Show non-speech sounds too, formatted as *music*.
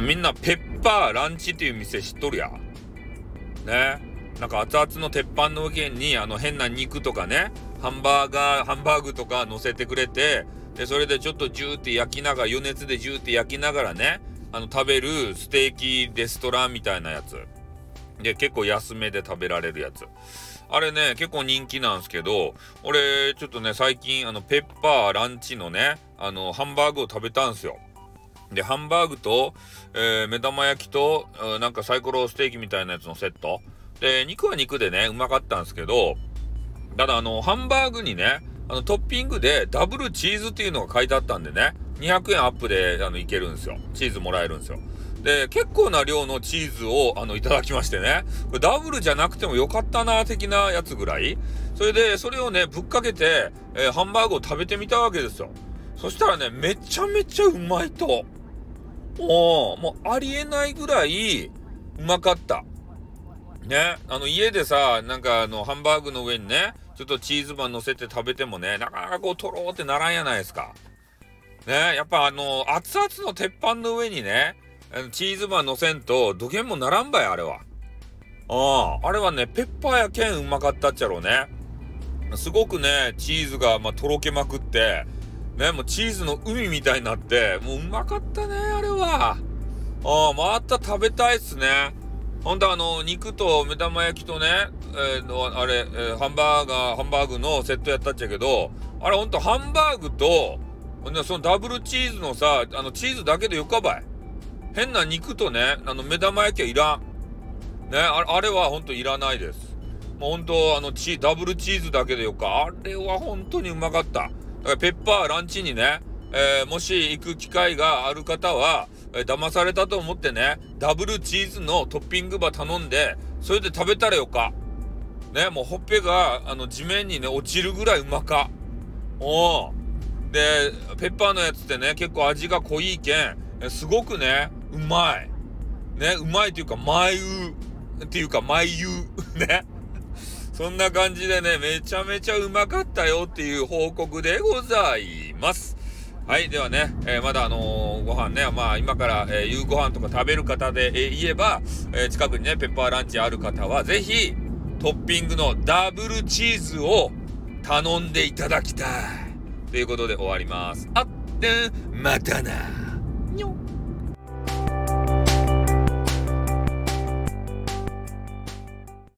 みんなペッパーランチっていう店知っとるや。ね。なんか熱々の鉄板の上にあの変な肉とかね、ハンバーガー、ハンバーグとか乗せてくれて、で、それでちょっとジューって焼きながら、余熱でジューって焼きながらね、あの、食べるステーキレストランみたいなやつ。で、結構安めで食べられるやつ。あれね、結構人気なんですけど、俺、ちょっとね、最近、あの、ペッパーランチのね、あの、ハンバーグを食べたんすよ。で、ハンバーグと、えー、目玉焼きと、なんかサイコロステーキみたいなやつのセット。で、肉は肉でね、うまかったんですけど、ただあの、ハンバーグにね、あの、トッピングでダブルチーズっていうのが書いてあったんでね、200円アップで、あの、いけるんですよ。チーズもらえるんですよ。で、結構な量のチーズを、あの、いただきましてね、これダブルじゃなくてもよかったな、的なやつぐらい。それで、それをね、ぶっかけて、えー、ハンバーグを食べてみたわけですよ。そしたらね、めちゃめちゃうまいと。もう、もうありえないぐらい、うまかった。ね、あの家でさ、なんかあのハンバーグの上にね、ちょっとチーズバン乗せて食べてもね、なかなかこうとろーってならんやないですか。ね、やっぱあの、熱々の鉄板の上にね、チーズバン乗せんと、どげんもならんばい、あれは。ああ、あれはね、ペッパーやけんうまかったっちゃろうね。すごくね、チーズが、まあ、とろけまくって、ね、もうチーズの海みたいになって、もううまかったね、あれは。ああ、また食べたいっすね。ほんとあの、肉と目玉焼きとね、えー、あれ、えー、ハンバーガー、ハンバーグのセットやったっちゃけど、あれほんとハンバーグと、そのダブルチーズのさ、あの、チーズだけでよかばい。変な肉とね、あの、目玉焼きはいらん。ね、ああれはほんといらないです。もうほんと、あの、チダブルチーズだけでよか。あれは本当にうまかった。ペッパーランチにね、えー、もし行く機会がある方は、えー、騙されたと思ってね、ダブルチーズのトッピングば頼んで、それで食べたらよか。ね、もうほっぺが、あの、地面にね、落ちるぐらいうまか。おで、ペッパーのやつってね、結構味が濃いけん、えすごくね、うまい。ね、うまいというか、眉っていうか、眉 *laughs* ね。そんな感じでね、めちゃめちゃうまかったよっていう報告でございます。はい。ではね、えー、まだあのー、ご飯ね、まあ今から、えー、夕ご飯とか食べる方で、え言えば、え近くにね、ペッパーランチある方は、ぜひ、トッピングのダブルチーズを頼んでいただきたい。ということで終わります。あって、またな。にょ